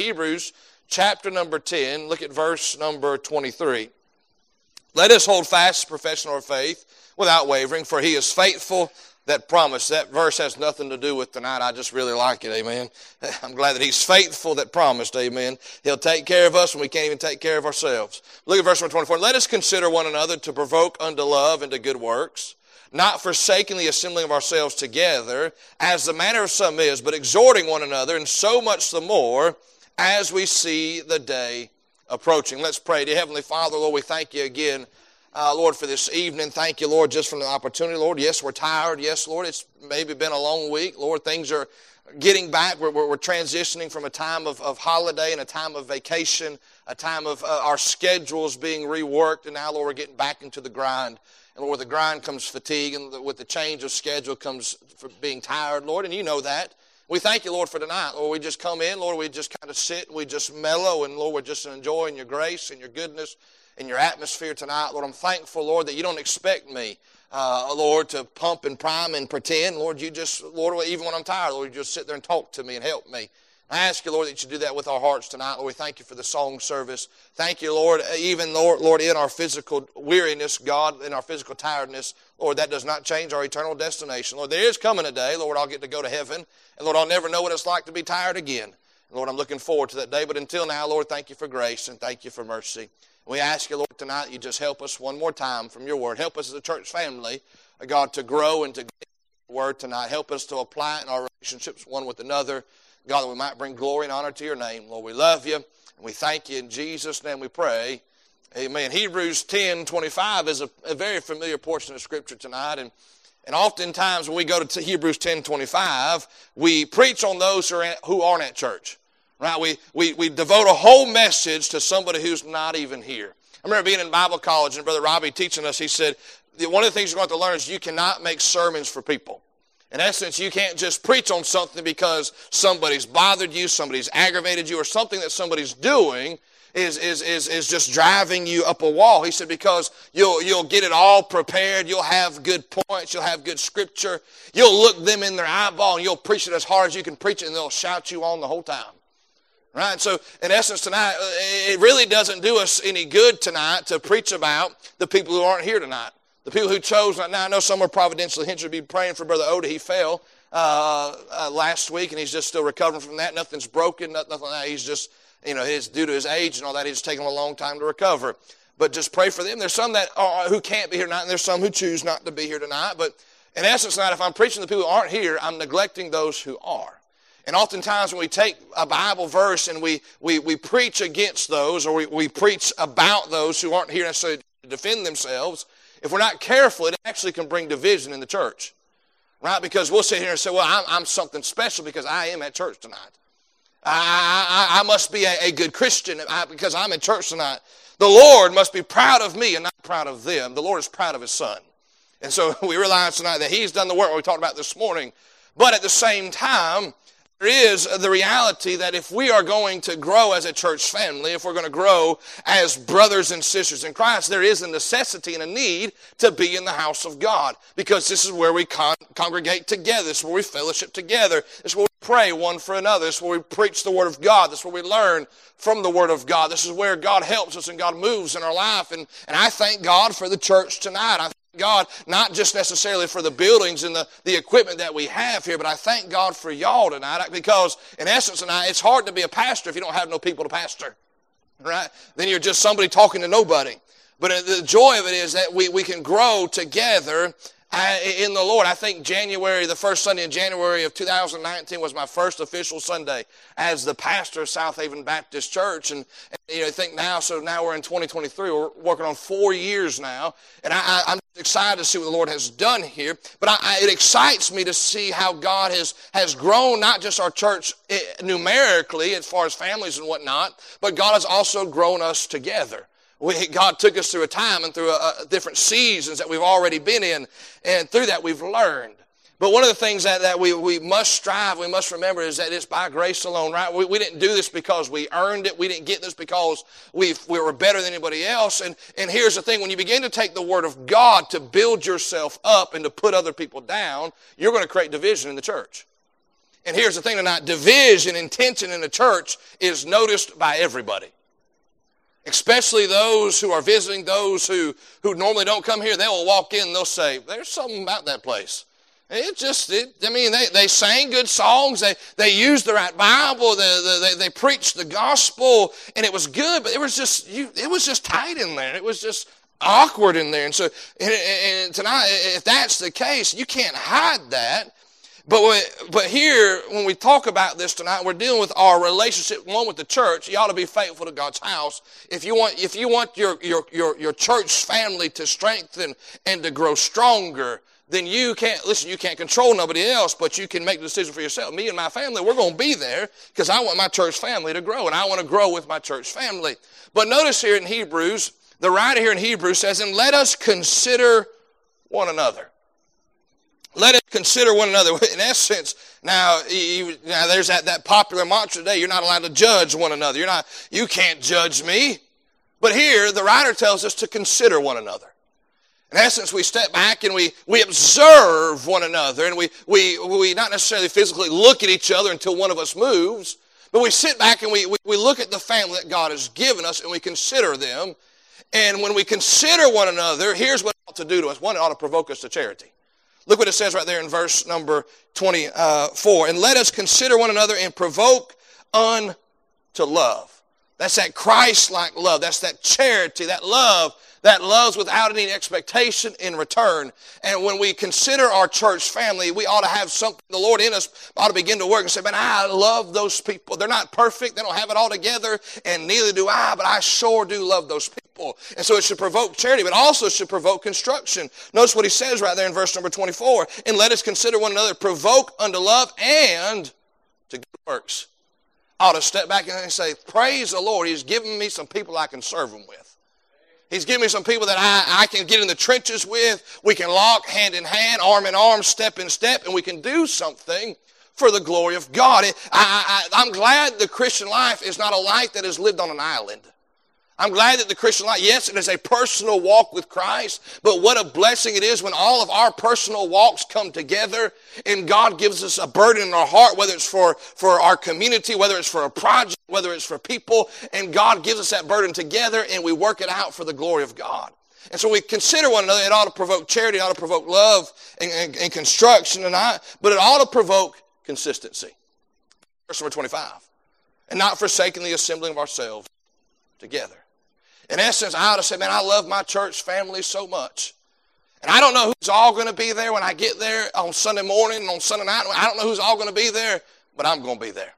Hebrews chapter number 10, look at verse number 23. Let us hold fast the profession of our faith without wavering, for he is faithful that promise. That verse has nothing to do with tonight. I just really like it. Amen. I'm glad that he's faithful that promised. Amen. He'll take care of us when we can't even take care of ourselves. Look at verse 24. Let us consider one another to provoke unto love and to good works, not forsaking the assembling of ourselves together, as the manner of some is, but exhorting one another, and so much the more as we see the day approaching. Let's pray. Dear Heavenly Father, Lord, we thank you again uh, Lord, for this evening. Thank you, Lord, just for the opportunity. Lord, yes, we're tired. Yes, Lord, it's maybe been a long week. Lord, things are getting back. We're, we're, transitioning from a time of, of holiday and a time of vacation, a time of uh, our schedules being reworked, and now, Lord, we're getting back into the grind. And Lord, with the grind comes fatigue, and the, with the change of schedule comes being tired, Lord, and you know that. We thank you, Lord, for tonight. Lord, we just come in, Lord, we just kind of sit and we just mellow, and Lord, we're just enjoying your grace and your goodness and your atmosphere tonight. Lord, I'm thankful, Lord, that you don't expect me, uh, Lord, to pump and prime and pretend. Lord, you just, Lord, even when I'm tired, Lord, you just sit there and talk to me and help me. I ask you, Lord, that you do that with our hearts tonight. Lord, we thank you for the song service. Thank you, Lord, even, Lord, Lord, in our physical weariness, God, in our physical tiredness, Lord, that does not change our eternal destination. Lord, there is coming a day, Lord, I'll get to go to heaven. And, Lord, I'll never know what it's like to be tired again. And Lord, I'm looking forward to that day. But until now, Lord, thank you for grace and thank you for mercy. We ask you, Lord, tonight you just help us one more time from your word. Help us as a church family, uh, God, to grow and to get your word tonight. Help us to apply it in our relationships one with another. God, that we might bring glory and honor to your name. Lord, we love you and we thank you. In Jesus' name we pray. Amen. Hebrews 10 25 is a, a very familiar portion of Scripture tonight. And, and oftentimes when we go to Hebrews 10 25, we preach on those who, are who aren't at church. Right? We, we, we devote a whole message to somebody who's not even here. I remember being in Bible college and Brother Robbie teaching us, he said, one of the things you're going to, to learn is you cannot make sermons for people. In essence, you can't just preach on something because somebody's bothered you, somebody's aggravated you, or something that somebody's doing is, is, is, is just driving you up a wall. He said, because you'll, you'll get it all prepared. You'll have good points. You'll have good scripture. You'll look them in their eyeball and you'll preach it as hard as you can preach it and they'll shout you on the whole time. Right? So, in essence, tonight, uh, it really doesn't do us any good tonight to preach about the people who aren't here tonight. The people who chose, now I know some are providentially hindered to be praying for Brother Oda. He fell uh, uh, last week and he's just still recovering from that. Nothing's broken, nothing like that. He's just, you know, his, due to his age and all that, he's taking a long time to recover. But just pray for them. There's some that are, who can't be here tonight, and there's some who choose not to be here tonight. But in essence, tonight, if I'm preaching to people who aren't here, I'm neglecting those who are. And oftentimes when we take a Bible verse and we, we, we preach against those or we, we preach about those who aren't here necessarily to defend themselves, if we're not careful, it actually can bring division in the church. Right? Because we'll sit here and say, well, I'm, I'm something special because I am at church tonight. I, I, I must be a, a good Christian because I'm in church tonight. The Lord must be proud of me and not proud of them. The Lord is proud of His Son. And so we realize tonight that He's done the work we talked about this morning. But at the same time, is the reality that if we are going to grow as a church family, if we're going to grow as brothers and sisters in Christ, there is a necessity and a need to be in the house of God because this is where we con- congregate together. This is where we fellowship together. This is where we pray one for another. This is where we preach the Word of God. This is where we learn from the Word of God. This is where God helps us and God moves in our life. And, and I thank God for the church tonight. I God, not just necessarily for the buildings and the, the equipment that we have here, but I thank God for y'all tonight because, in essence, tonight, it's hard to be a pastor if you don't have no people to pastor, right? Then you're just somebody talking to nobody. But uh, the joy of it is that we, we can grow together in the Lord. I think January, the first Sunday in January of 2019 was my first official Sunday as the pastor of South Haven Baptist Church. And, and you know, I think now, so now we're in 2023. We're working on four years now. And I, am excited to see what the Lord has done here. But I, I, it excites me to see how God has, has grown not just our church eh, numerically as far as families and whatnot, but God has also grown us together. We, God took us through a time and through a, a different seasons that we've already been in, and through that we've learned. But one of the things that, that we, we must strive, we must remember is that it's by grace alone, right? We, we didn't do this because we earned it. We didn't get this because we we were better than anybody else. And, and here's the thing when you begin to take the Word of God to build yourself up and to put other people down, you're going to create division in the church. And here's the thing tonight division and tension in the church is noticed by everybody. Especially those who are visiting, those who, who normally don't come here, they will walk in and they'll say, There's something about that place. It just, it, I mean, they, they sang good songs. They, they used the right Bible. They, they, they preached the gospel, and it was good, but it was just, you, it was just tight in there. It was just awkward in there. And so, and, and tonight, if that's the case, you can't hide that. But, but here, when we talk about this tonight, we're dealing with our relationship, one with the church. You ought to be faithful to God's house. If you want, if you want your, your, your, your church family to strengthen and to grow stronger, then you can't, listen, you can't control nobody else, but you can make the decision for yourself. Me and my family, we're going to be there because I want my church family to grow and I want to grow with my church family. But notice here in Hebrews, the writer here in Hebrews says, and let us consider one another. Let us consider one another. In essence, now, now there's that, that popular mantra today, you're not allowed to judge one another. You're not, you can't judge me. But here, the writer tells us to consider one another. In essence, we step back and we, we observe one another and we, we, we not necessarily physically look at each other until one of us moves, but we sit back and we, we, we look at the family that God has given us and we consider them. And when we consider one another, here's what it ought to do to us. One, ought to provoke us to charity. Look what it says right there in verse number 24. And let us consider one another and provoke unto love. That's that Christ like love. That's that charity, that love that loves without any expectation in return. And when we consider our church family, we ought to have something, the Lord in us ought to begin to work and say, man, I love those people. They're not perfect. They don't have it all together. And neither do I, but I sure do love those people. And so it should provoke charity, but also should provoke construction. Notice what he says right there in verse number 24. And let us consider one another, provoke unto love and to good works. I ought to step back and say, praise the Lord. He's given me some people I can serve him with. He's given me some people that I, I can get in the trenches with. We can lock hand in hand, arm in arm, step in step, and we can do something for the glory of God. I, I, I'm glad the Christian life is not a life that is lived on an island. I'm glad that the Christian life, yes, it is a personal walk with Christ, but what a blessing it is when all of our personal walks come together and God gives us a burden in our heart, whether it's for, for our community, whether it's for a project, whether it's for people, and God gives us that burden together and we work it out for the glory of God. And so we consider one another. It ought to provoke charity, it ought to provoke love and, and, and construction, and I, but it ought to provoke consistency. Verse number 25. And not forsaking the assembling of ourselves together. In essence, I ought to say, man, I love my church family so much. And I don't know who's all going to be there when I get there on Sunday morning and on Sunday night. I don't know who's all going to be there, but I'm going to be there.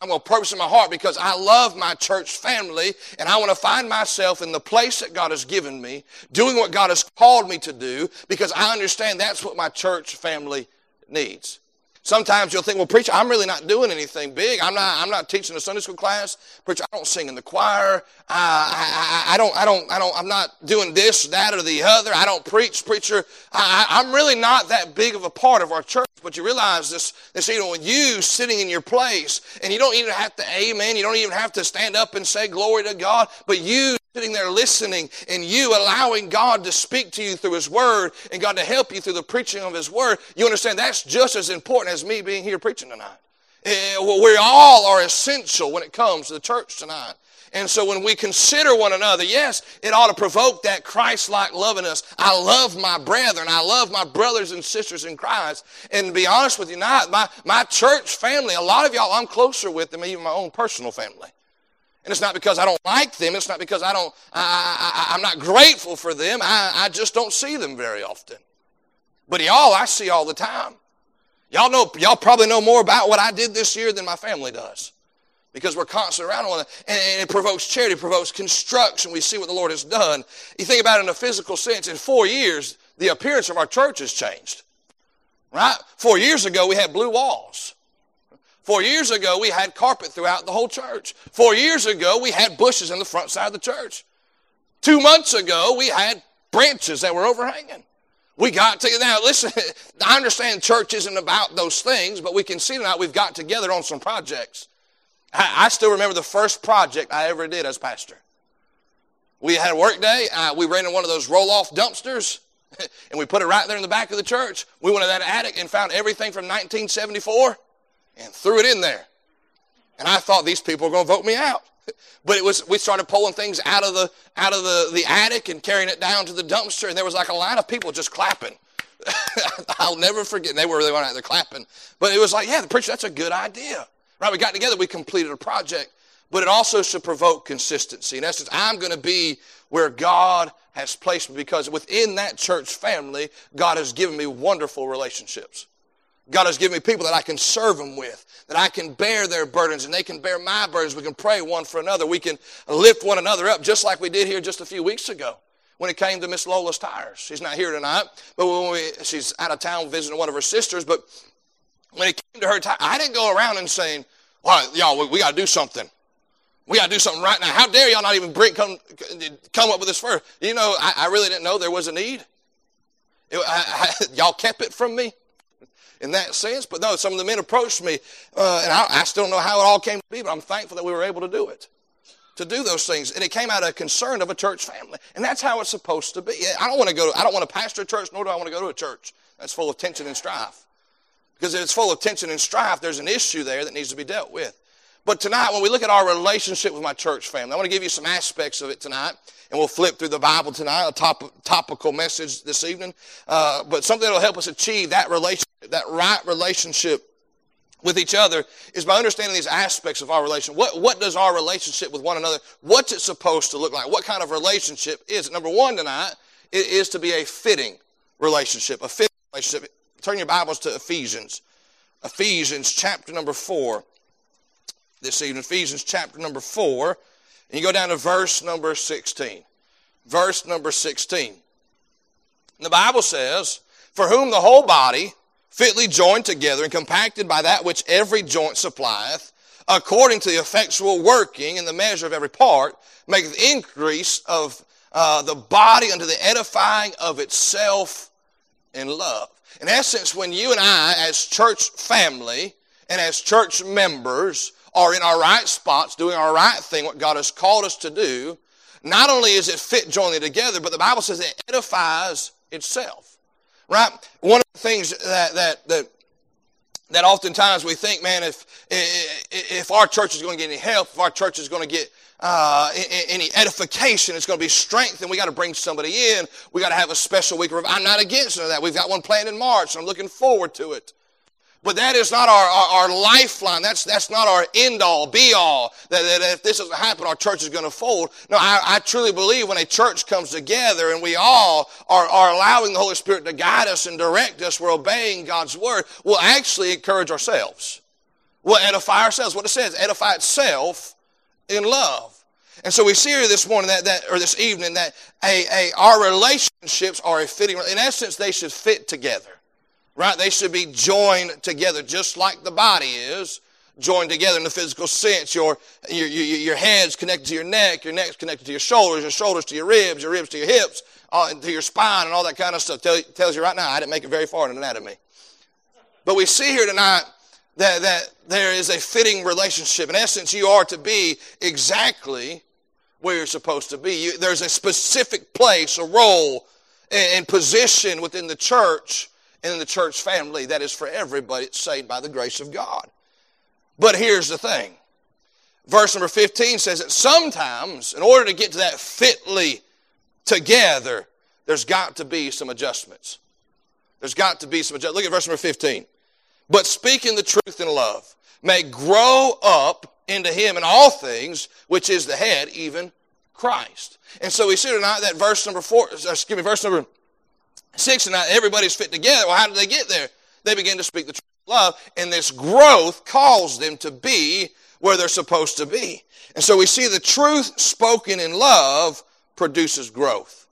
I'm going to purpose in my heart because I love my church family and I want to find myself in the place that God has given me, doing what God has called me to do because I understand that's what my church family needs. Sometimes you'll think, well, preacher, I'm really not doing anything big. I'm not, I'm not teaching a Sunday school class. Preacher, I don't sing in the choir. I, I, I don't, I don't, I don't, I'm not doing this, that, or the other. I don't preach, preacher. I, I'm really not that big of a part of our church. But you realize this, this, you know, when you sitting in your place, and you don't even have to amen, you don't even have to stand up and say glory to God, but you sitting there listening and you allowing God to speak to you through His Word and God to help you through the preaching of His Word, you understand that's just as important as me being here preaching tonight. Eh, we all are essential when it comes to the church tonight. And so when we consider one another, yes, it ought to provoke that Christ-like love in us. I love my brethren. I love my brothers and sisters in Christ. And to be honest with you, not my, my church family, a lot of y'all I'm closer with than even my own personal family. And it's not because I don't like them. It's not because I don't, I, I, I'm not grateful for them. I, I just don't see them very often. But y'all, I see all the time. Y'all know, y'all probably know more about what I did this year than my family does. Because we're constantly around one another. And it provokes charity, it provokes construction. We see what the Lord has done. You think about it in a physical sense, in four years, the appearance of our church has changed. Right? Four years ago, we had blue walls. Four years ago, we had carpet throughout the whole church. Four years ago, we had bushes in the front side of the church. Two months ago, we had branches that were overhanging. We got to, now listen, I understand church isn't about those things, but we can see tonight we've got together on some projects. I, I still remember the first project I ever did as pastor. We had a work day. Uh, we rented one of those roll off dumpsters and we put it right there in the back of the church. We went to that attic and found everything from 1974 and threw it in there. And I thought these people were going to vote me out. But it was we started pulling things out of the out of the, the attic and carrying it down to the dumpster, and there was like a line of people just clapping. I'll never forget. They were they went out there clapping, but it was like, yeah, the preacher, that's a good idea, right? We got together, we completed a project, but it also should provoke consistency. In essence, I'm going to be where God has placed me because within that church family, God has given me wonderful relationships. God has given me people that I can serve them with, that I can bear their burdens and they can bear my burdens. We can pray one for another. We can lift one another up just like we did here just a few weeks ago when it came to Miss Lola's tires. She's not here tonight, but when we, she's out of town visiting one of her sisters. But when it came to her tires, I didn't go around and saying, well, y'all, we, we got to do something. We got to do something right now. How dare y'all not even bring, come, come up with this first? You know, I, I really didn't know there was a need. It, I, I, y'all kept it from me in that sense. But no, some of the men approached me, uh, and I, I, still don't know how it all came to be, but I'm thankful that we were able to do it, to do those things. And it came out of concern of a church family, and that's how it's supposed to be. I don't want to go. To, I don't want to pastor a church, nor do I want to go to a church that's full of tension and strife. Because if it's full of tension and strife, there's an issue there that needs to be dealt with. But tonight, when we look at our relationship with my church family, I want to give you some aspects of it tonight, and we'll flip through the Bible tonight, a top, topical message this evening, uh, but something that will help us achieve that relationship, that right relationship with each other is by understanding these aspects of our relation. What, what does our relationship with one another, what's it supposed to look like? What kind of relationship is it? Number one tonight, it is to be a fitting relationship, a fitting relationship. Turn your Bibles to Ephesians. Ephesians chapter number four this evening, Ephesians chapter number 4, and you go down to verse number 16. Verse number 16. The Bible says, For whom the whole body, fitly joined together and compacted by that which every joint supplieth, according to the effectual working in the measure of every part, maketh increase of uh, the body unto the edifying of itself in love. In essence, when you and I, as church family and as church members, are in our right spots, doing our right thing, what God has called us to do, not only is it fit jointly together, but the Bible says it edifies itself. Right? One of the things that, that, that, that oftentimes we think, man, if, if our church is going to get any help, if our church is going to get uh, any edification, it's going to be strengthened. We got to bring somebody in. We got to have a special week. I'm not against that. We've got one planned in March. and I'm looking forward to it. But that is not our, our, our, lifeline. That's, that's not our end all, be all. That, that if this doesn't happen, our church is going to fold. No, I, I truly believe when a church comes together and we all are, are allowing the Holy Spirit to guide us and direct us, we're obeying God's word, we'll actually encourage ourselves. We'll edify ourselves. What it says, edify itself in love. And so we see here this morning that, that or this evening that a, a, our relationships are a fitting, in essence, they should fit together. Right? They should be joined together, just like the body is joined together in the physical sense. Your, your, your, your head's connected to your neck, your neck's connected to your shoulders, your shoulders to your ribs, your ribs to your hips, uh, to your spine, and all that kind of stuff. Tell, tells you right now, I didn't make it very far in anatomy. But we see here tonight that, that there is a fitting relationship. In essence, you are to be exactly where you're supposed to be. You, there's a specific place, a role, and, and position within the church in the church family that is for everybody it's saved by the grace of God. But here's the thing. Verse number 15 says that sometimes, in order to get to that fitly together, there's got to be some adjustments. There's got to be some adjustments. Look at verse number 15. But speaking the truth in love may grow up into him in all things, which is the head, even Christ. And so we see tonight that verse number four, uh, excuse me, verse number Six and nine, everybody's fit together. Well, how did they get there? They begin to speak the truth of love, and this growth caused them to be where they're supposed to be. And so we see the truth spoken in love produces growth.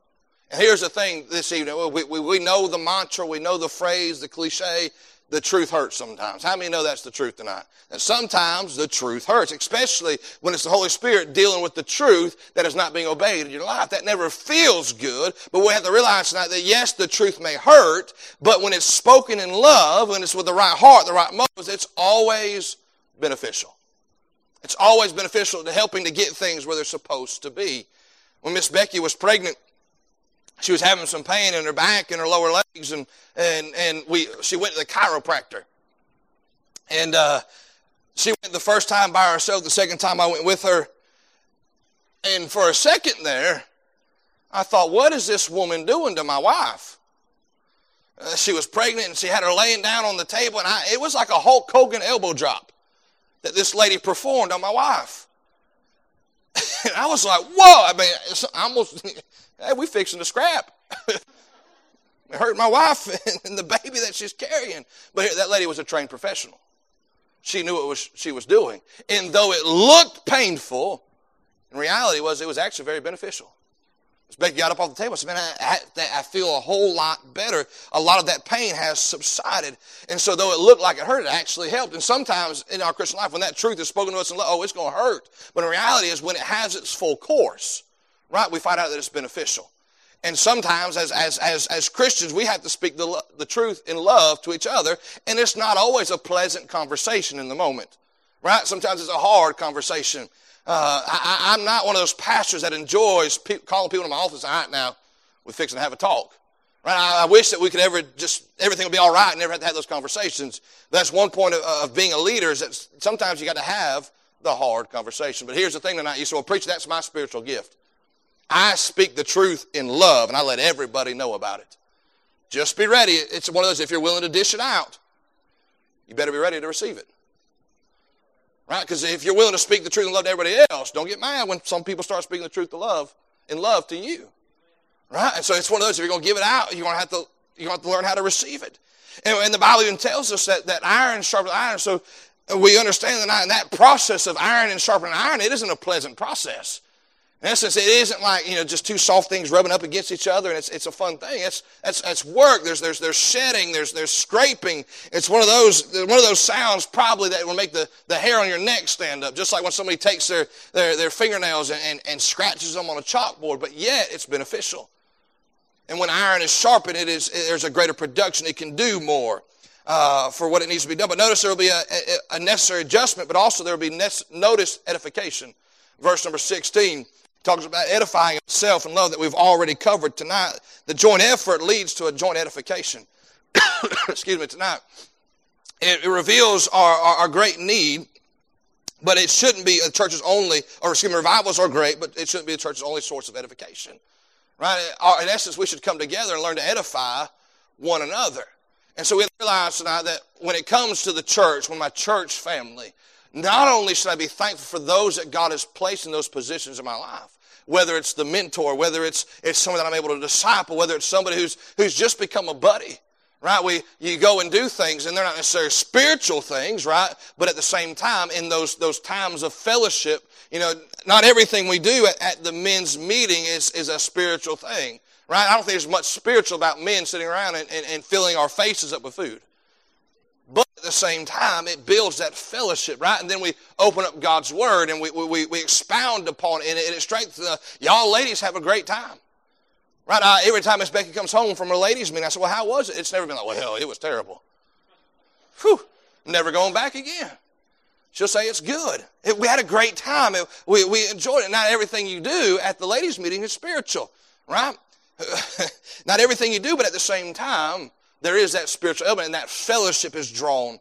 And here's the thing this evening. We, we, we know the mantra, we know the phrase, the cliche, the truth hurts sometimes. How many know that's the truth tonight? And sometimes the truth hurts, especially when it's the Holy Spirit dealing with the truth that is not being obeyed in your life. That never feels good, but we have to realize tonight that yes, the truth may hurt, but when it's spoken in love, when it's with the right heart, the right motives, it's always beneficial. It's always beneficial to helping to get things where they're supposed to be. When Miss Becky was pregnant, she was having some pain in her back and her lower legs, and, and, and we, she went to the chiropractor. And uh, she went the first time by herself, the second time I went with her. And for a second there, I thought, what is this woman doing to my wife? Uh, she was pregnant and she had her laying down on the table, and I, it was like a Hulk Hogan elbow drop that this lady performed on my wife. and I was like, whoa! I mean, it's almost, hey, we fixing to scrap. it hurt my wife and the baby that she's carrying. But that lady was a trained professional. She knew what was, she was doing. And though it looked painful, in reality was it was actually very beneficial. As Becky got up off the table, I said, man, I, I, I, feel a whole lot better. A lot of that pain has subsided. And so though it looked like it hurt, it actually helped. And sometimes in our Christian life, when that truth is spoken to us, and oh, it's going to hurt. But in reality is when it has its full course, right, we find out that it's beneficial. And sometimes as, as, as, as Christians, we have to speak the, the truth in love to each other. And it's not always a pleasant conversation in the moment, right? Sometimes it's a hard conversation. Uh, I, am not one of those pastors that enjoys pe- calling people to my office. All right, now we're fixing to have a talk. Right? I, I, wish that we could ever just everything would be all right and never have to have those conversations. That's one point of, of being a leader is that sometimes you got to have the hard conversation. But here's the thing tonight. You say, "Well, preacher, that's my spiritual gift. I speak the truth in love, and I let everybody know about it. Just be ready. It's one of those. If you're willing to dish it out, you better be ready to receive it." Right? Because if you're willing to speak the truth and love to everybody else, don't get mad when some people start speaking the truth to love in love to you. Right? And so it's one of those, if you're going to give it out, you're going to have to, going to, have to learn how to receive it. And, and the Bible even tells us that, that iron sharpens iron. So we understand that, that process of iron and sharpening iron, it isn't a pleasant process. In essence, it isn't like, you know, just two soft things rubbing up against each other and it's, it's a fun thing. It's, it's, it's work. There's, there's, there's shedding. There's, there's scraping. It's one of those, one of those sounds probably that will make the, the hair on your neck stand up. Just like when somebody takes their, their, their fingernails and, and, and scratches them on a chalkboard. But yet, it's beneficial. And when iron is sharpened, it is, there's a greater production. It can do more. Uh, for what it needs to be done. But notice there will be a, a, a necessary adjustment, but also there will be notice edification. Verse number 16 talks about edifying itself and love that we've already covered tonight. The joint effort leads to a joint edification. Excuse me, tonight. It, it reveals our, our, our, great need, but it shouldn't be a church's only, or excuse me, revivals are great, but it shouldn't be a church's only source of edification. Right? In uh, essence, we should come together and learn to edify one another. And so we realize tonight that when it comes to the church, when my church family, not only should I be thankful for those that God has placed in those positions in my life, whether it's the mentor, whether it's, it's someone that I'm able to disciple, whether it's somebody who's, who's just become a buddy, right? We, you go and do things and they're not necessarily spiritual things, right? But at the same time, in those, those times of fellowship, you know, not everything we do at, at the men's meeting is, is a spiritual thing, right? I don't think there's much spiritual about men sitting around and, and, and filling our faces up with food. But at the same time, it builds that fellowship, right? And then we open up God's Word and we, we, we expound upon it, and it, strengthens. Uh, y'all ladies have a great time. Right? Uh, every time Miss Becky comes home from her ladies' meeting, I said, Well, how was it? It's never been like, Well, hell, it was terrible. Whew, never going back again. She'll say it's good. It, we had a great time. It, we, we enjoyed it. Not everything you do at the ladies' meeting is spiritual, right? Not everything you do, but at the same time, there is that spiritual element, and that fellowship is drawn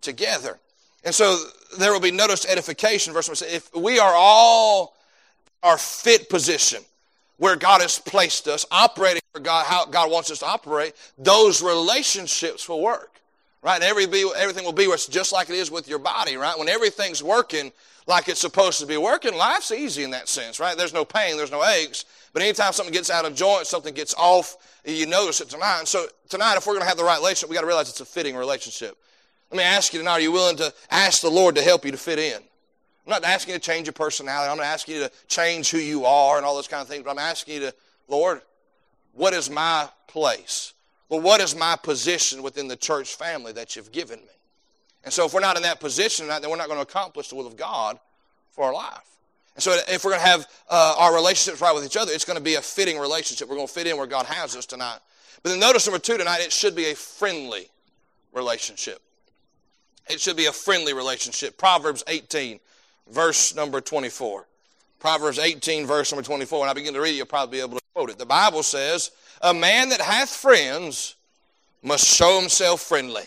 together. And so there will be notice edification. Verse 1 says, if we are all our fit position where God has placed us, operating for God, how God wants us to operate, those relationships will work. Right? Every be, everything will be just like it is with your body, right? When everything's working like it's supposed to be working, life's easy in that sense, right? There's no pain, there's no aches. But anytime something gets out of joint, something gets off, you notice it tonight. And so tonight, if we're going to have the right relationship, we got to realize it's a fitting relationship. Let me ask you tonight: Are you willing to ask the Lord to help you to fit in? I'm not asking you to change your personality. I'm not asking you to change who you are and all those kind of things. But I'm asking you to, Lord, what is my place? Well, what is my position within the church family that you've given me? And so, if we're not in that position, then we're not going to accomplish the will of God for our life. And so, if we're going to have uh, our relationships right with each other, it's going to be a fitting relationship. We're going to fit in where God has us tonight. But then, notice number two tonight, it should be a friendly relationship. It should be a friendly relationship. Proverbs 18, verse number 24. Proverbs 18, verse number 24. When I begin to read it, you'll probably be able to quote it. The Bible says, A man that hath friends must show himself friendly.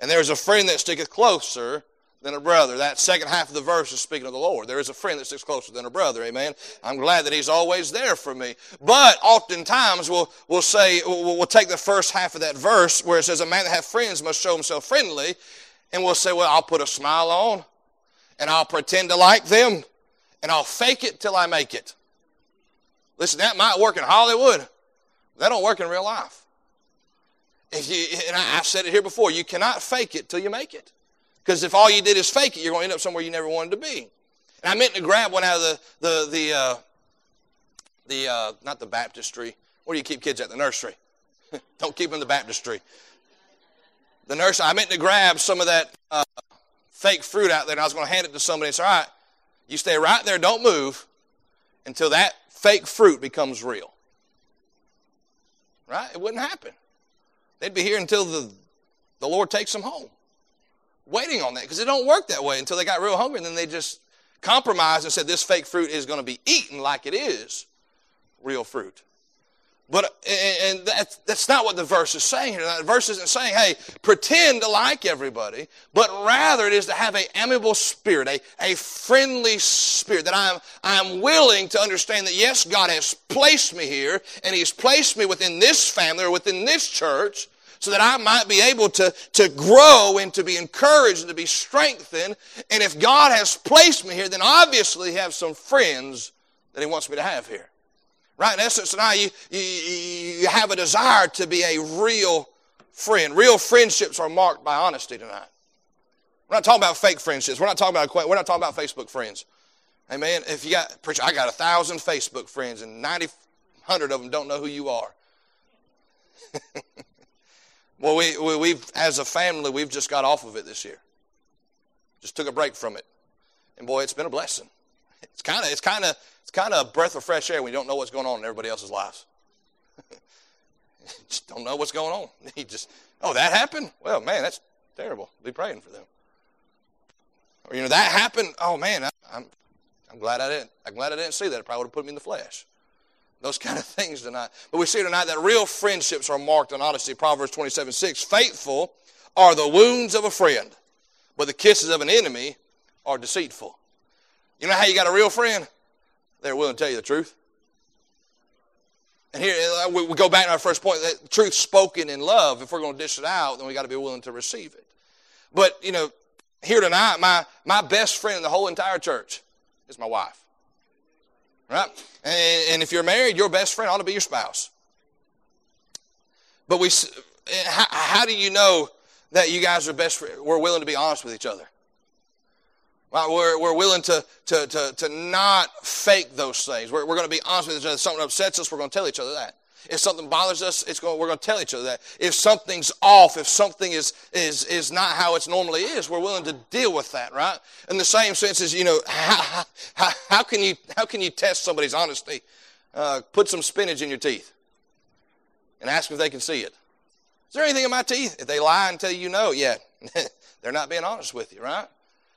And there is a friend that sticketh closer than a brother. That second half of the verse is speaking of the Lord. There is a friend that sticks closer than a brother. Amen. I'm glad that He's always there for me. But oftentimes we'll, we'll say, we'll, we'll take the first half of that verse where it says, A man that hath friends must show himself friendly. And we'll say, Well, I'll put a smile on and I'll pretend to like them and I'll fake it till I make it. Listen, that might work in Hollywood. That don't work in real life. If you, and I, have said it here before, you cannot fake it till you make it. Because if all you did is fake it, you're going to end up somewhere you never wanted to be. And I meant to grab one out of the, the, the, uh, the uh, not the baptistry. Where do you keep kids at? The nursery. don't keep them in the baptistry. The nursery. I meant to grab some of that uh, fake fruit out there, and I was going to hand it to somebody and say, all right, you stay right there, don't move until that fake fruit becomes real. Right? It wouldn't happen. They'd be here until the, the Lord takes them home. Waiting on that because it don't work that way until they got real hungry and then they just compromised and said this fake fruit is going to be eaten like it is real fruit. But and that's, that's not what the verse is saying here. The verse isn't saying, hey, pretend to like everybody, but rather it is to have an amiable spirit, a, a friendly spirit, that I'm, I'm willing to understand that yes, God has placed me here, and He's placed me within this family or within this church, so that I might be able to, to grow and to be encouraged and to be strengthened. And if God has placed me here, then obviously has some friends that He wants me to have here. Right? In essence, now you, you, you have a desire to be a real friend. Real friendships are marked by honesty tonight. We're not talking about fake friendships. We're not talking about we're not talking about Facebook friends. Amen. If you got preacher, I got a thousand Facebook friends, and ninety hundred of them don't know who you are. well, we, we we've as a family we've just got off of it this year. Just took a break from it, and boy, it's been a blessing. It's kind of it's kind of it's kind of a breath of fresh air when you don't know what's going on in everybody else's lives. just don't know what's going on. You just, oh, that happened? Well, man, that's terrible. Be praying for them. Or, you know, that happened. Oh, man, I, I'm, I'm glad I didn't. I'm glad I didn't see that. It probably would have put me in the flesh. Those kind of things tonight. But we see tonight that real friendships are marked on honesty. Proverbs 27 6. Faithful are the wounds of a friend, but the kisses of an enemy are deceitful. You know how you got a real friend? they're willing to tell you the truth. And here uh, we go back to our first point that truth spoken in love, if we're going to dish it out, then we got to be willing to receive it. But, you know, here tonight, my, my best friend in the whole entire church is my wife. Right? And, and if you're married, your best friend ought to be your spouse. But we, how, how do you know that you guys are best? We're willing to be honest with each other. Right? We're, we're willing to, to, to, to not fake those things. We're, we're going to be honest with each other. If something upsets us, we're going to tell each other that. If something bothers us, it's going, we're going to tell each other that. If something's off, if something is, is, is not how it normally is, we're willing to deal with that, right? In the same sense as, you know, how, how, how can, you, how can you test somebody's honesty? Uh, put some spinach in your teeth and ask if they can see it. Is there anything in my teeth? If they lie and tell you no, yeah, they're not being honest with you, right?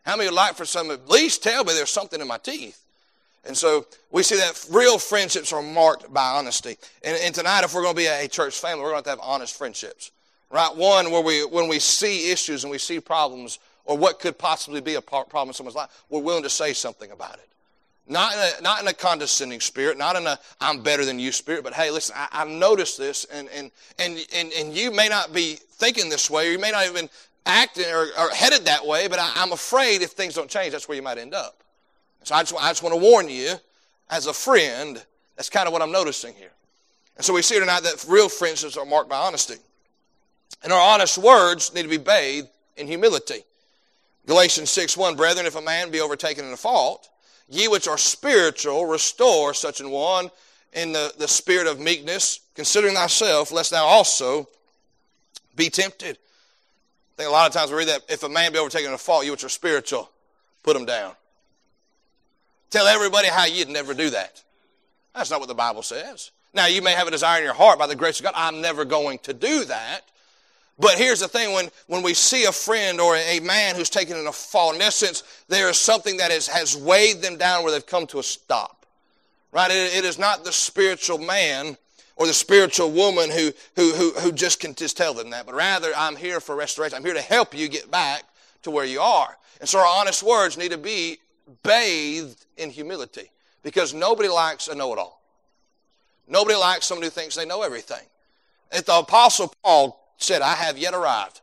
How many would like for some at least tell me there's something in my teeth? And so we see that real friendships are marked by honesty. And, and tonight, if we're going to be a church family, we're going to have to have honest friendships. Right? One, where we, when we see issues and we see problems or what could possibly be a problem in someone's life, we're willing to say something about it. Not in a, not in a condescending spirit, not in a I'm better than you spirit, but hey, listen, I, have noticed this, and, and, and, and, and you may not be thinking this way, or you may not even acting or, or headed that way, but I, am afraid if things don't change, that's where you might end up. So I just, I just want to warn you, as a friend, that's kind of what I'm noticing here. And so we see tonight that real friendships are marked by honesty. And our honest words need to be bathed in humility. Galatians 6 1, Brethren, if a man be overtaken in a fault, ye which are spiritual, restore such an one in the, the spirit of meekness, considering thyself, lest thou also be tempted think a lot of times we read that if a man be overtaken in a fault, you which are spiritual, put him down. Tell everybody how you'd never do that. That's not what the Bible says. Now, you may have a desire in your heart by the grace of God, I'm never going to do that. But here's the thing when, when we see a friend or a man who's taken in a fall, in essence, there is something that is, has weighed them down where they've come to a stop. Right? it, it is not the spiritual man or the spiritual woman who, who, who, who just can just tell them that, but rather I'm here for restoration. I'm here to help you get back to where you are. And so our honest words need to be bathed in humility because nobody likes a know it all. Nobody likes someone who thinks they know everything. If the Apostle Paul said, I have yet arrived,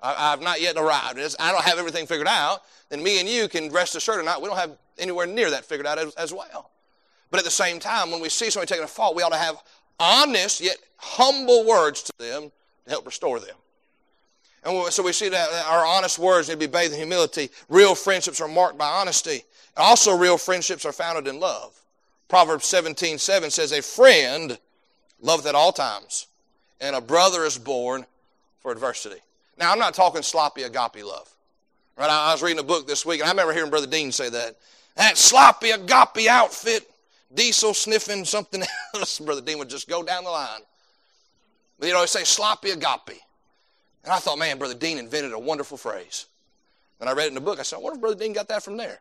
I, have not yet arrived, I don't have everything figured out, then me and you can rest assured or not, we don't have anywhere near that figured out as, as well. But at the same time, when we see somebody taking a fault, we ought to have honest yet humble words to them to help restore them. And so we see that our honest words need to be bathed in humility. Real friendships are marked by honesty. Also, real friendships are founded in love. Proverbs 17 7 says, A friend loveth at all times, and a brother is born for adversity. Now, I'm not talking sloppy agape love. Right? I was reading a book this week, and I remember hearing Brother Dean say that. That sloppy agape outfit diesel sniffing something else, Brother Dean would just go down the line. But you know, say sloppy agape. And I thought, man, Brother Dean invented a wonderful phrase. And I read it in the book. I said, I wonder if Brother Dean got that from there.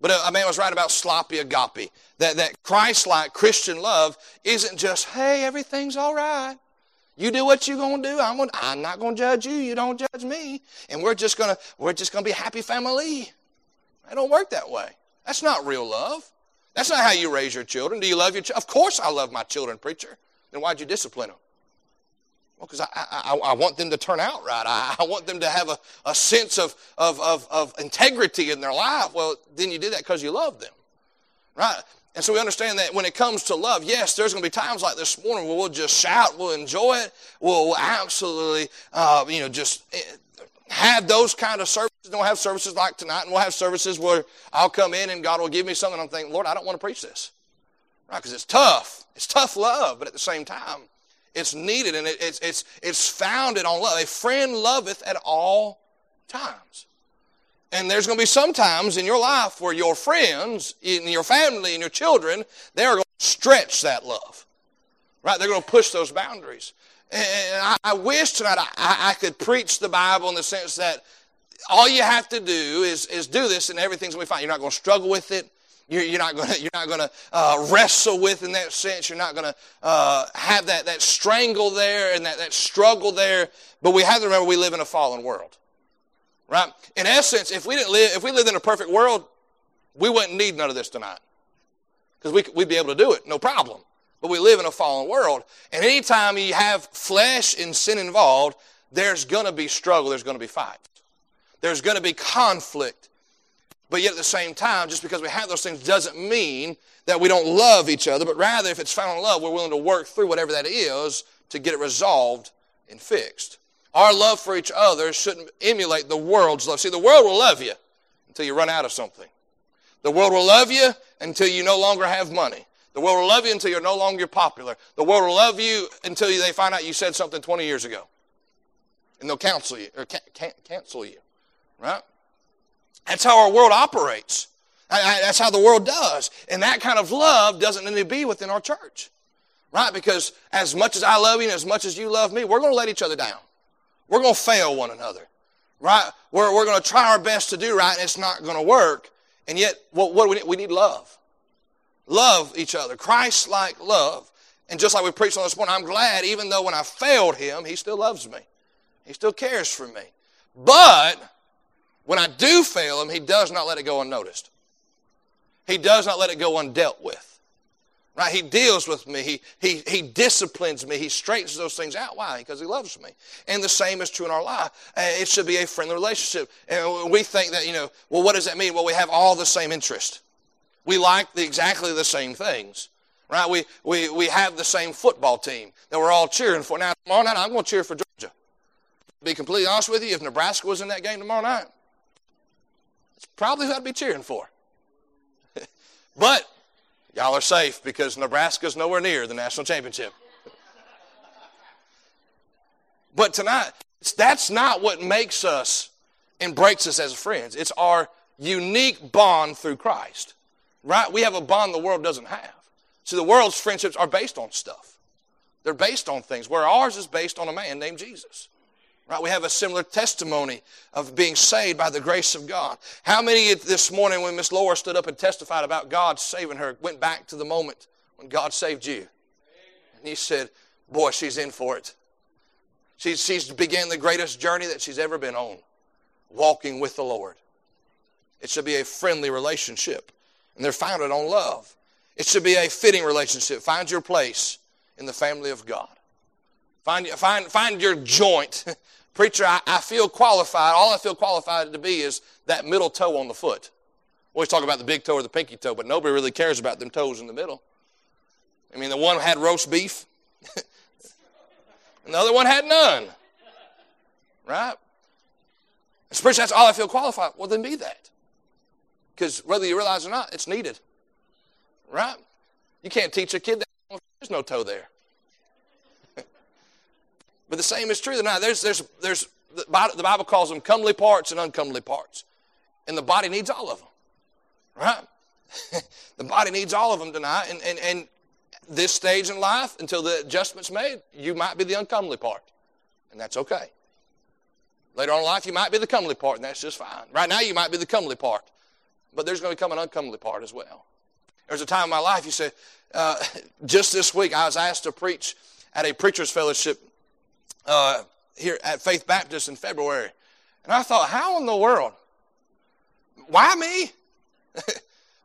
But uh, a man was right about sloppy agape. That, that Christ like Christian love isn't just, hey, everything's all right. You do what you're gonna do. I'm, gonna, I'm not gonna judge you. You don't judge me. And we're just gonna we're just gonna be happy family. It don't work that way. That's not real love. That's not how you raise your children. Do you love your children? Of course I love my children, preacher. Then why'd you discipline them? Well, because I, I, I, want them to turn out right. I, I want them to have a, a sense of, of, of, of integrity in their life. Well, then you did that because you love them. Right? And so we understand that when it comes to love, yes, there's going to be times like this morning where we'll just shout, we'll enjoy it, we'll, absolutely, uh, you know, just eh, have those kind of services. Don't have services like tonight, and we'll have services where I'll come in and God will give me something. I'm thinking, Lord, I don't want to preach this, right? Because it's tough. It's tough love, but at the same time, it's needed and it, it's it's it's founded on love. A friend loveth at all times. And there's going to be some times in your life where your friends, in your family, and your children, they are going to stretch that love. Right? They're going to push those boundaries. And I, wish tonight I, I, could preach the Bible in the sense that all you have to do is, is do this and everything's going to be fine. You're not going to struggle with it. You're, you're not going to, you're not going to uh, wrestle with in that sense. You're not going to uh, have that, that strangle there and that, that struggle there. But we have to remember we live in a fallen world. Right? In essence, if we didn't live, if we lived in a perfect world, we wouldn't need none of this tonight. Because we, we'd be able to do it, no problem. But we live in a fallen world. And anytime you have flesh and sin involved, there's going to be struggle, there's going to be fight. There's going to be conflict. But yet at the same time, just because we have those things doesn't mean that we don't love each other, but rather if it's found in love, we're willing to work through whatever that is to get it resolved and fixed. Our love for each other shouldn't emulate the world's love. See, the world will love you until you run out of something. The world will love you until you no longer have money. The world will love you until you're no longer popular. The world will love you until they find out you said something 20 years ago. And they'll counsel you, or cancel you. Right? That's how our world operates. That's how the world does. And that kind of love doesn't need to be within our church. Right? Because as much as I love you and as much as you love me, we're going to let each other down. We're going to fail one another. Right? We're, we're going to try our best to do right and it's not going to work. And yet, what, what do we need? We need love. Love each other. Christ like love. And just like we preached on this morning, I'm glad even though when I failed him, he still loves me. He still cares for me. But when I do fail him, he does not let it go unnoticed. He does not let it go undealt with. Right? He deals with me. He, he, he disciplines me. He straightens those things out. Why? Because he loves me. And the same is true in our life. It should be a friendly relationship. And we think that, you know, well, what does that mean? Well, we have all the same interest. We like the, exactly the same things. Right? We, we, we have the same football team that we're all cheering for. Now, tomorrow night, I'm going to cheer for Georgia. To be completely honest with you, if Nebraska was in that game tomorrow night, it's probably who I'd be cheering for. but y'all are safe because Nebraska's nowhere near the national championship. but tonight, that's not what makes us and breaks us as friends. It's our unique bond through Christ. Right? We have a bond the world doesn't have. See, the world's friendships are based on stuff. They're based on things, where ours is based on a man named Jesus. Right? We have a similar testimony of being saved by the grace of God. How many this morning, when Miss Laura stood up and testified about God saving her, went back to the moment when God saved you? and he said, Boy, she's in for it. She's, she's began the greatest journey that she's ever been on, walking with the Lord. It should be a friendly relationship, and they're founded on love. It should be a fitting relationship. Find your place in the family of God. Find, find, find your joint. Preacher, I, I feel qualified. All I feel qualified to be is that middle toe on the foot. We always talk about the big toe or the pinky toe, but nobody really cares about them toes in the middle. I mean, the one had roast beef, and the other one had none. Right? Preacher, that's all I feel qualified. Well, then be that. Because whether you realize it or not, it's needed. Right? You can't teach a kid that there's no toe there. but the same is true tonight. There's, there's, there's, the Bible calls them comely parts and uncomely parts. And the body needs all of them. Right? the body needs all of them tonight. And, and, and this stage in life, until the adjustment's made, you might be the uncomely part. And that's okay. Later on in life, you might be the comely part, and that's just fine. Right now, you might be the comely part. But there's going to come an uncomely part as well. There's a time in my life, you said, uh, just this week, I was asked to preach at a preacher's fellowship uh, here at Faith Baptist in February. And I thought, how in the world? Why me?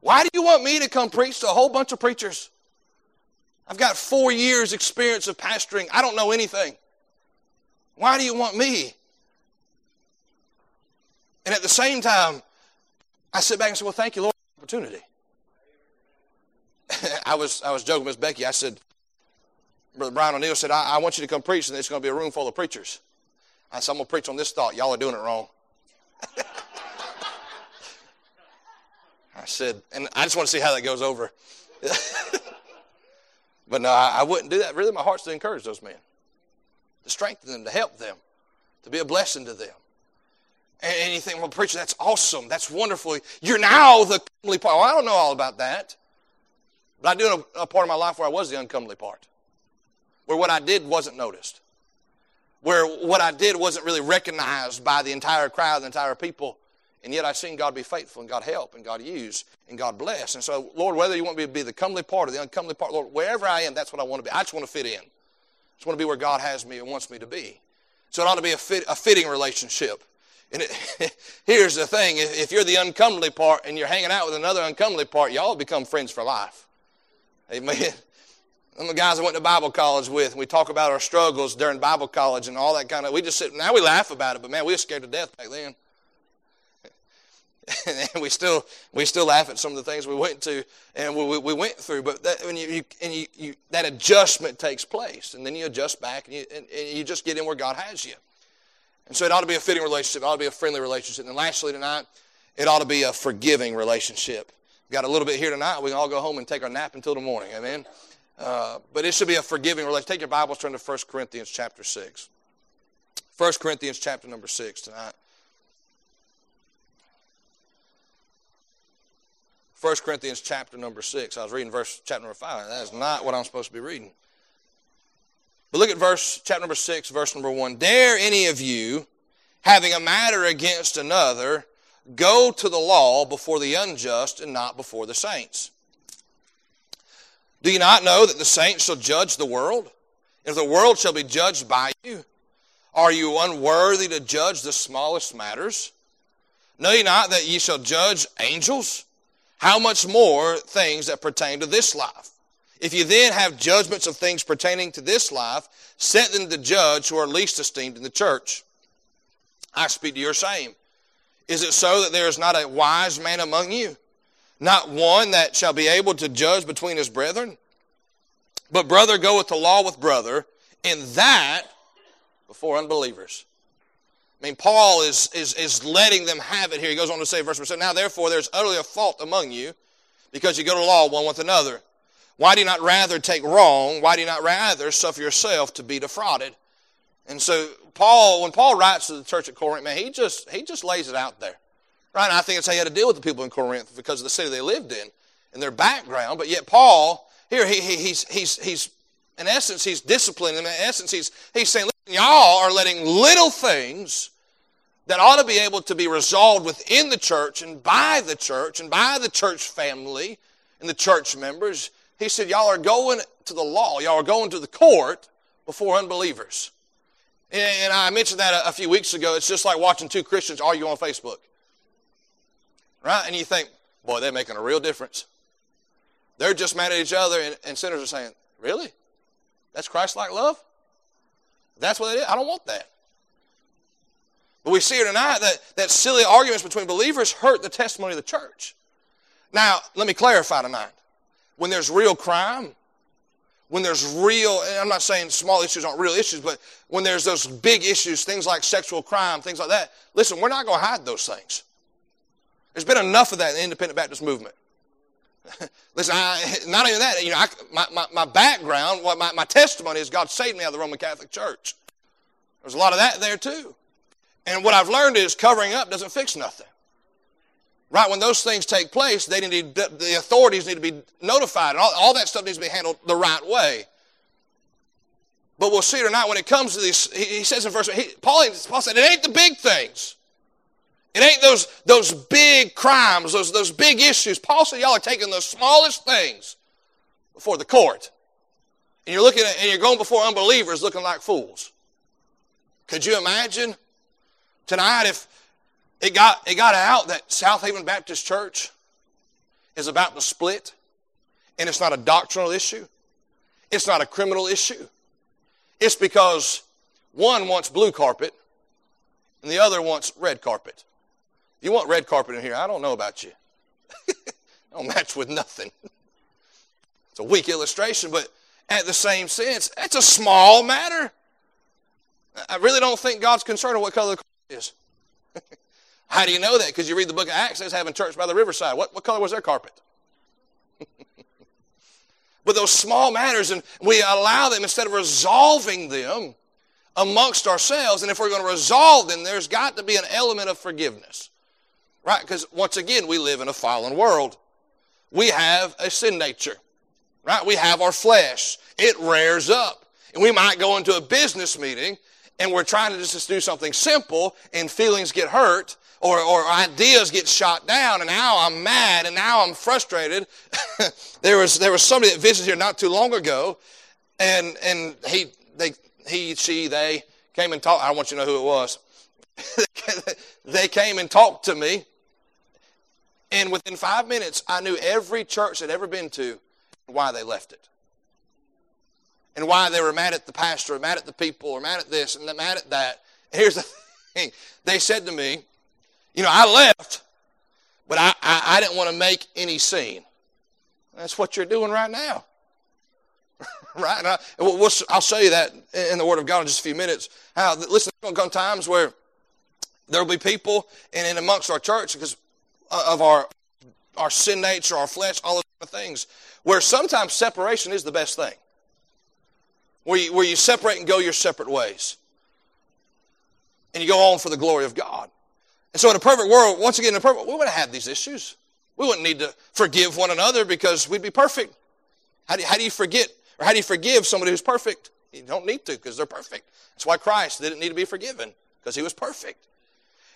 Why do you want me to come preach to a whole bunch of preachers? I've got four years' experience of pastoring. I don't know anything. Why do you want me? And at the same time, I sit back and say, Well, thank you, Lord, for the opportunity. I was I was joking with Becky. I said, Brother Brian O'Neill said, I, I want you to come preach, and there's going to be a room full of preachers. I said, I'm going to preach on this thought. Y'all are doing it wrong. I said, and I just want to see how that goes over. but no, I, I, wouldn't do that. Really, my heart's to encourage those men, to strengthen them, to help them, to be a blessing to them. Think, well, preacher, that's awesome. That's wonderful. You're now the comely part. Well, I don't know all about that. But I do know a part of my life where I was the uncomely part, where what I did wasn't noticed, where what I did wasn't really recognized by the entire crowd, the entire people. And yet I've seen God be faithful and God help and God use and God bless. And so, Lord, whether you want me to be the comely part or the uncomely part, Lord, wherever I am, that's what I want to be. I just want to fit in. I just want to be where God has me and wants me to be. So it ought to be a, fit, a fitting relationship. And it, here's the thing if you're the uncomely part and you're hanging out with another uncomely part, y'all become friends for life. Amen. Of the guys I went to Bible college with, we talk about our struggles during Bible college and all that kind of. We just sit. Now we laugh about it, but man, we were scared to death back then. and we still we still laugh at some of the things we went to and we, we went through. But that, when you, you and you, you, that adjustment takes place, and then you adjust back, and you, and, and you just get in where God has you. And so it ought to be a fitting relationship. It ought to be a friendly relationship. And lastly, tonight, it ought to be a forgiving relationship. We've got a little bit here tonight. We can all go home and take our nap until the morning. Amen. Uh, but it should be a forgiving relationship. Take your Bibles, turn to 1 Corinthians chapter 6. 1 Corinthians chapter number 6 tonight. 1 Corinthians chapter number 6. I was reading verse chapter number 5. That is not what I'm supposed to be reading. But look at verse chapter number 6, verse number 1. Dare any of you, having a matter against another, go to the law before the unjust and not before the saints? Do you not know that the saints shall judge the world? If the world shall be judged by you, are you unworthy to judge the smallest matters? Know ye not that ye shall judge angels? How much more things that pertain to this life? If you then have judgments of things pertaining to this life, set them to judge who are least esteemed in the church. I speak to your shame. Is it so that there is not a wise man among you? Not one that shall be able to judge between his brethren? But brother goeth to law with brother, and that before unbelievers. I mean, Paul is, is, is letting them have it here. He goes on to say, verse 7, Now therefore there's utterly a fault among you, because you go to law one with another. Why do you not rather take wrong? Why do you not rather suffer yourself to be defrauded? And so Paul, when Paul writes to the church at Corinth, man, he just he just lays it out there. Right? And I think it's how he had to deal with the people in Corinth because of the city they lived in and their background. But yet Paul, here he, he he's he's he's in essence, he's disciplining them. In essence, he's he's saying, listen, y'all are letting little things that ought to be able to be resolved within the church and by the church and by the church family and the church members He said, Y'all are going to the law, y'all are going to the court before unbelievers. And I mentioned that a few weeks ago. It's just like watching two Christians argue on Facebook. Right? And you think, boy, they're making a real difference. They're just mad at each other, and, and sinners are saying, Really? That's Christ like love? That's what it is? I don't want that. But we see here tonight that, that silly arguments between believers hurt the testimony of the church. Now, let me clarify tonight. When there's real crime, when there's real, I'm not saying small issues aren't real issues, but when there's those big issues, things like sexual crime, things like that, listen, we're not going to hide those things. There's been enough of that in the independent Baptist movement. listen, I, not even that, you know, I, my, my, my, background, what my, my testimony is God saved me out of the Roman Catholic Church. There's a lot of that there too. And what I've learned is covering up doesn't fix nothing. Right, when those things take place, they need the authorities need to be notified, and all, all that stuff needs to be handled the right way. But we'll see it tonight when it comes to these. he, he says in verse, he, Paul, Paul said, it ain't the big things. It ain't those, those big crimes, those, those big issues. Paul said, y'all are taking the smallest things before the court. And you're looking at, and you're going before unbelievers looking like fools. Could you imagine tonight if it got, it got out that South Haven Baptist Church is about to split, and it's not a doctrinal issue, it's not a criminal issue. It's because one wants blue carpet and the other wants red carpet. You want red carpet in here? I don't know about you. don't match with nothing. It's a weak illustration, but at the same sense, it's a small matter. I really don't think God's concerned with what color the carpet is. How do you know that? Because you read the book of Acts, they're having church by the riverside. What, what color was their carpet? but those small matters, and we allow them instead of resolving them amongst ourselves. And if we're going to resolve them, there's got to be an element of forgiveness. Right? Because once again, we live in a fallen world. We have a sin nature. Right? We have our flesh. It rears up. And we might go into a business meeting and we're trying to just do something simple and feelings get hurt or, or ideas get shot down, and now I'm mad, and now I'm frustrated. there was there was somebody that visited here not too long ago, and and he they he she they came and talked. I want you to know who it was. they came and talked to me, and within five minutes, I knew every church I'd ever been to, why they left it, and why they were mad at the pastor, or mad at the people, or mad at this, and mad at that. Here's the thing: they said to me, you know, I left, but I, I, I didn't want to make any scene. That's what you're doing right now. right? I, we'll, we'll, I'll show you that in the Word of God in just a few minutes. How, listen, there's going to come times where there will be people and in amongst our church because of our, our sin nature, our flesh, all those things, where sometimes separation is the best thing. Where you, where you separate and go your separate ways. And you go on for the glory of God. And so in a perfect world, once again, in a perfect, world, we wouldn't have these issues. We wouldn't need to forgive one another because we'd be perfect. How do you, how do you forget, or how do you forgive somebody who's perfect? You don't need to because they're perfect. That's why Christ didn't need to be forgiven because he was perfect.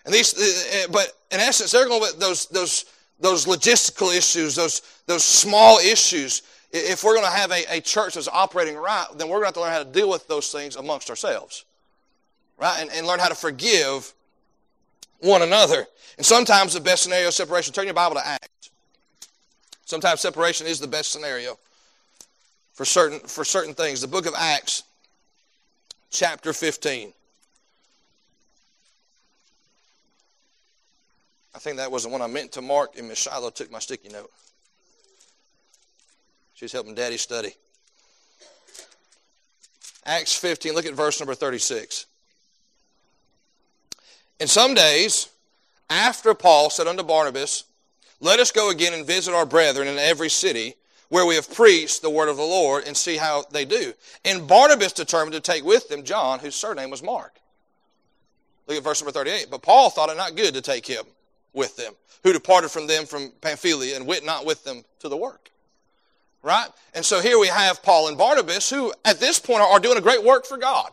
And these, uh, but in essence, they're going with those, those, those logistical issues, those, those small issues. If we're going to have a, a church that's operating right, then we're going to have to learn how to deal with those things amongst ourselves, right? And, and learn how to forgive one another. And sometimes the best scenario is separation. Turn your Bible to Acts. Sometimes separation is the best scenario for certain, for certain things. The book of Acts, chapter 15. I think that was the one I meant to mark, and Miss Shiloh took my sticky note. She's helping Daddy study. Acts 15, look at verse number 36. And some days, after Paul said unto Barnabas, Let us go again and visit our brethren in every city where we have preached the word of the Lord and see how they do. And Barnabas determined to take with them John, whose surname was Mark. Look at verse number 38. But Paul thought it not good to take him with them, who departed from them from Pamphylia and went not with them to the work. Right? And so here we have Paul and Barnabas, who at this point are doing a great work for God.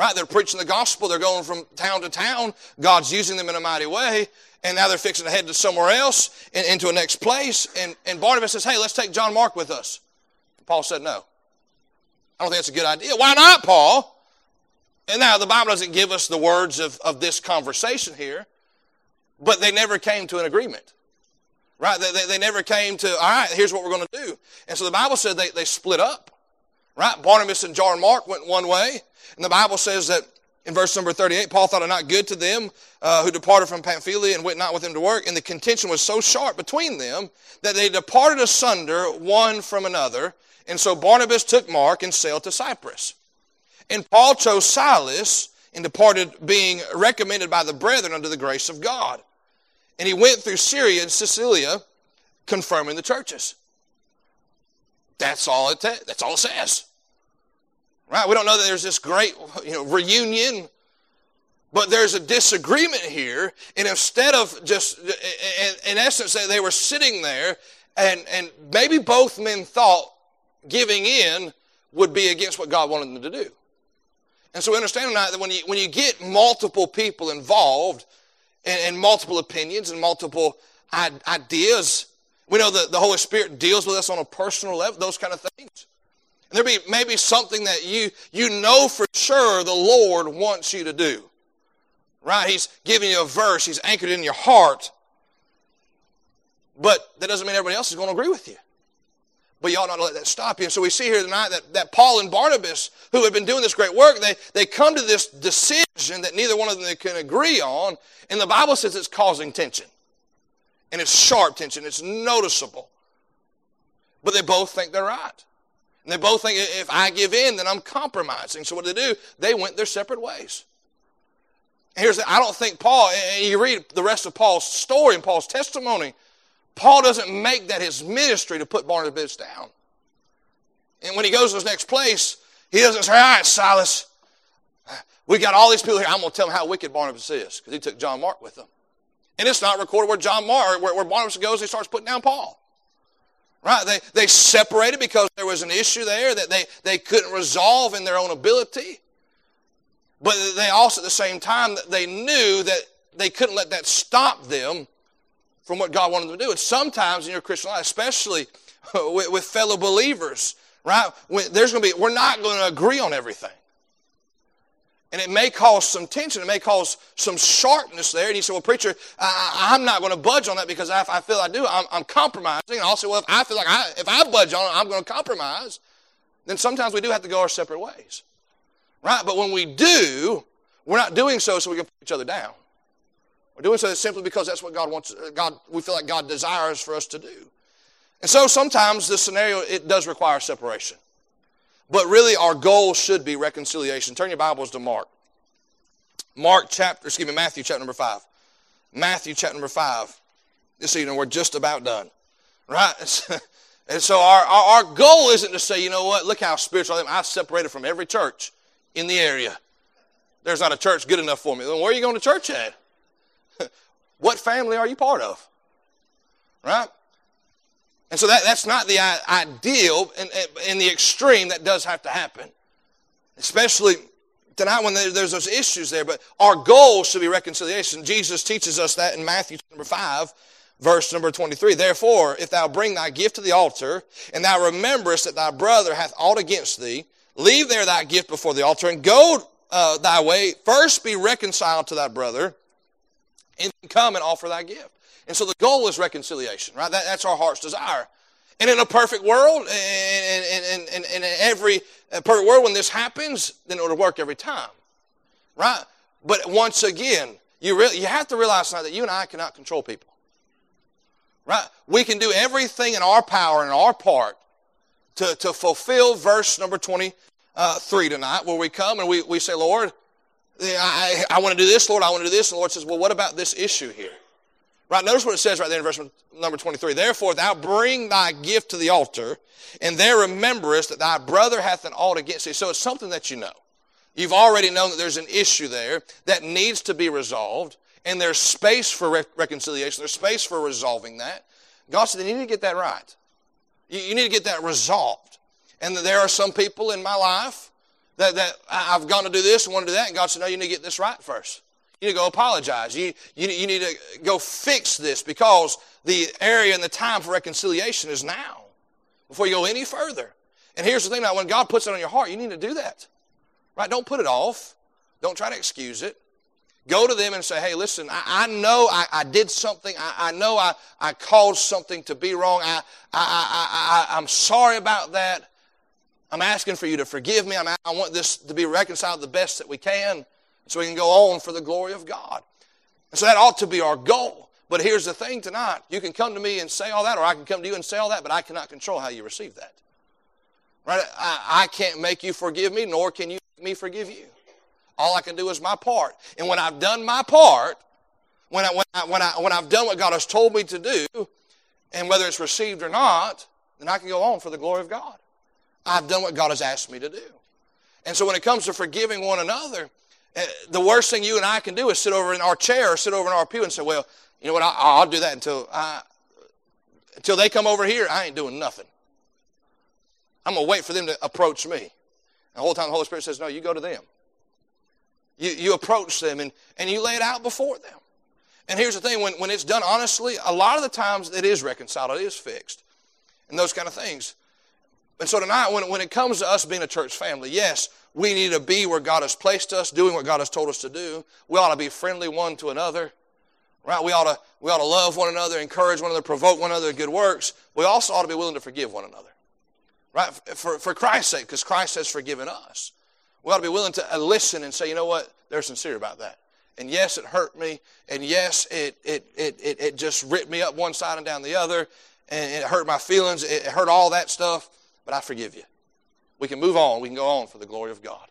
Right? They're preaching the gospel. They're going from town to town. God's using them in a mighty way. And now they're fixing to head to somewhere else, and, into a next place. And, and Barnabas says, hey, let's take John Mark with us. Paul said no. I don't think that's a good idea. Why not, Paul? And now the Bible doesn't give us the words of, of this conversation here, but they never came to an agreement. Right? They, they, they never came to, all right, here's what we're going to do. And so the Bible said they, they split up. Right? Barnabas and John Mark went one way. And the Bible says that in verse number 38, Paul thought it not good to them uh, who departed from Pamphylia and went not with him to work. And the contention was so sharp between them that they departed asunder one from another. And so Barnabas took Mark and sailed to Cyprus. And Paul chose Silas and departed, being recommended by the brethren under the grace of God. And he went through Syria and Cilicia, confirming the churches. That's all it. That's all it says. Right? We don't know that there's this great you know, reunion, but there's a disagreement here. And instead of just, in, essence, they were sitting there, and, and maybe both men thought giving in would be against what God wanted them to do. And so we understand tonight that when you, when you get multiple people involved and, and multiple opinions and multiple ideas, we know that the Holy Spirit deals with us on a personal level, those kind of things. And there be maybe something that you, you know for sure the Lord wants you to do. Right? He's giving you a verse, He's anchored in your heart. But that doesn't mean everybody else is going to agree with you. But you ought not to let that stop you. And so we see here tonight that, that Paul and Barnabas, who have been doing this great work, they, they come to this decision that neither one of them can agree on. And the Bible says it's causing tension. And it's sharp tension, it's noticeable. But they both think they're right. And they both think if I give in, then I'm compromising. So what do they do? They went their separate ways. Here's the, I don't think Paul, and you read the rest of Paul's story and Paul's testimony, Paul doesn't make that his ministry to put Barnabas down. And when he goes to his next place, he doesn't say, All right, Silas, we got all these people here. I'm going to tell them how wicked Barnabas is because he took John Mark with him. And it's not recorded where John Mark, where, where Barnabas goes, he starts putting down Paul. Right? They, they separated because there was an issue there that they, they couldn't resolve in their own ability. But they also, at the same time, they knew that they couldn't let that stop them from what God wanted them to do. And sometimes in your Christian life, especially with, with fellow believers, right? There's going to be, we're not going to agree on everything. And it may cause some tension. It may cause some sharpness there. And he said, well, preacher, I, am not going to budge on that because if I feel I do, I'm, I'm compromising. And say, well, if I feel like I, if I budge on it, I'm going to compromise. Then sometimes we do have to go our separate ways. Right? But when we do, we're not doing so so we can put each other down. We're doing so simply because that's what God wants, God, we feel like God desires for us to do. And so sometimes the scenario, it does require separation. But really, our goal should be reconciliation. Turn your Bibles to Mark. Mark chapter, excuse me, Matthew chapter number 5. Matthew chapter number 5. This evening, we're just about done. Right? and so our, our, our, goal isn't to say, you know what, look how spiritual I am. I've separated from every church in the area. There's not a church good enough for me. Then where are you going to church at? what family are you part of? Right? And so that, that's not the ideal. In, in the extreme, that does have to happen. Especially tonight when there's those issues there. But our goal should be reconciliation. Jesus teaches us that in Matthew number 5, verse number 23. Therefore, if thou bring thy gift to the altar, and thou rememberest that thy brother hath aught against thee, leave there thy gift before the altar, and go uh, thy way. First be reconciled to thy brother, and come and offer thy gift. And so the goal is reconciliation, right? That, that's our heart's desire. And in a perfect world, and in every perfect world, when this happens, then it'll work every time, right? But once again, you, really, you have to realize tonight that you and I cannot control people, right? We can do everything in our power and our part to, to fulfill verse number 23 uh, tonight, where we come and we, we say, Lord, I, I want to do this, Lord, I want to do this. And the Lord says, well, what about this issue here? Right, notice what it says right there in verse number 23. Therefore, thou bring thy gift to the altar, and there rememberest that thy brother hath an ought against thee. So it's something that you know. You've already known that there's an issue there that needs to be resolved, and there's space for re- reconciliation. There's space for resolving that. God said, you need to get that right. You, you need to get that resolved. And there are some people in my life that, that I've gone to do this and want to do that, and God said, no, you need to get this right first. You need to go apologize. You, you, you need to go fix this because the area and the time for reconciliation is now before you go any further. And here's the thing now, when God puts it on your heart, you need to do that. Right? Don't put it off. Don't try to excuse it. Go to them and say, hey, listen, I, I know I, I, did something. I, I, know I, I caused something to be wrong. I, I, I, I, am sorry about that. I'm asking for you to forgive me. I'm, I want this to be reconciled the best that we can so we can go on for the glory of God. And so that ought to be our goal. But here's the thing tonight. You can come to me and say all that, or I can come to you and say all that, but I cannot control how you receive that. Right? I, I can't make you forgive me, nor can you make me forgive you. All I can do is my part. And when I've done my part, when, I, when, I, when, I, when I've done what God has told me to do, and whether it's received or not, then I can go on for the glory of God. I've done what God has asked me to do. And so when it comes to forgiving one another, Uh, the worst thing you and I can do is sit over in our chair or sit over in our pew and say, well, you know what? I, will do that until I, until they come over here. I ain't doing nothing. I'm gonna wait for them to approach me. And the whole time the Holy Spirit says, "No, you go to them. You you approach them and and you lay it out before them." And here's the thing: when when it's done honestly, a lot of the times it is reconciled, it is fixed, and those kind of things. And so tonight, when when it comes to us being a church family, yes, we need to be where God has placed us, doing what God has told us to do. We ought to be friendly one to another. Right? We ought to, we ought to love one another, encourage one another, provoke one another to good works. We also ought to be willing to forgive one another. Right? For, for Christ's sake, because Christ has forgiven us. We ought to be willing to uh, listen and say, you know what? They're sincere about that. And yes, it hurt me. And yes, it, it, it, it, it just ripped me up one side and down the other. And it hurt my feelings. It hurt all that stuff. But I forgive you. We can move on. We can go on for the glory of God.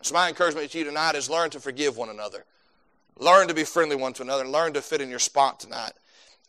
So my encouragement to you tonight is learn to forgive one another. Learn to be friendly one to another. Learn to fit in your spot tonight.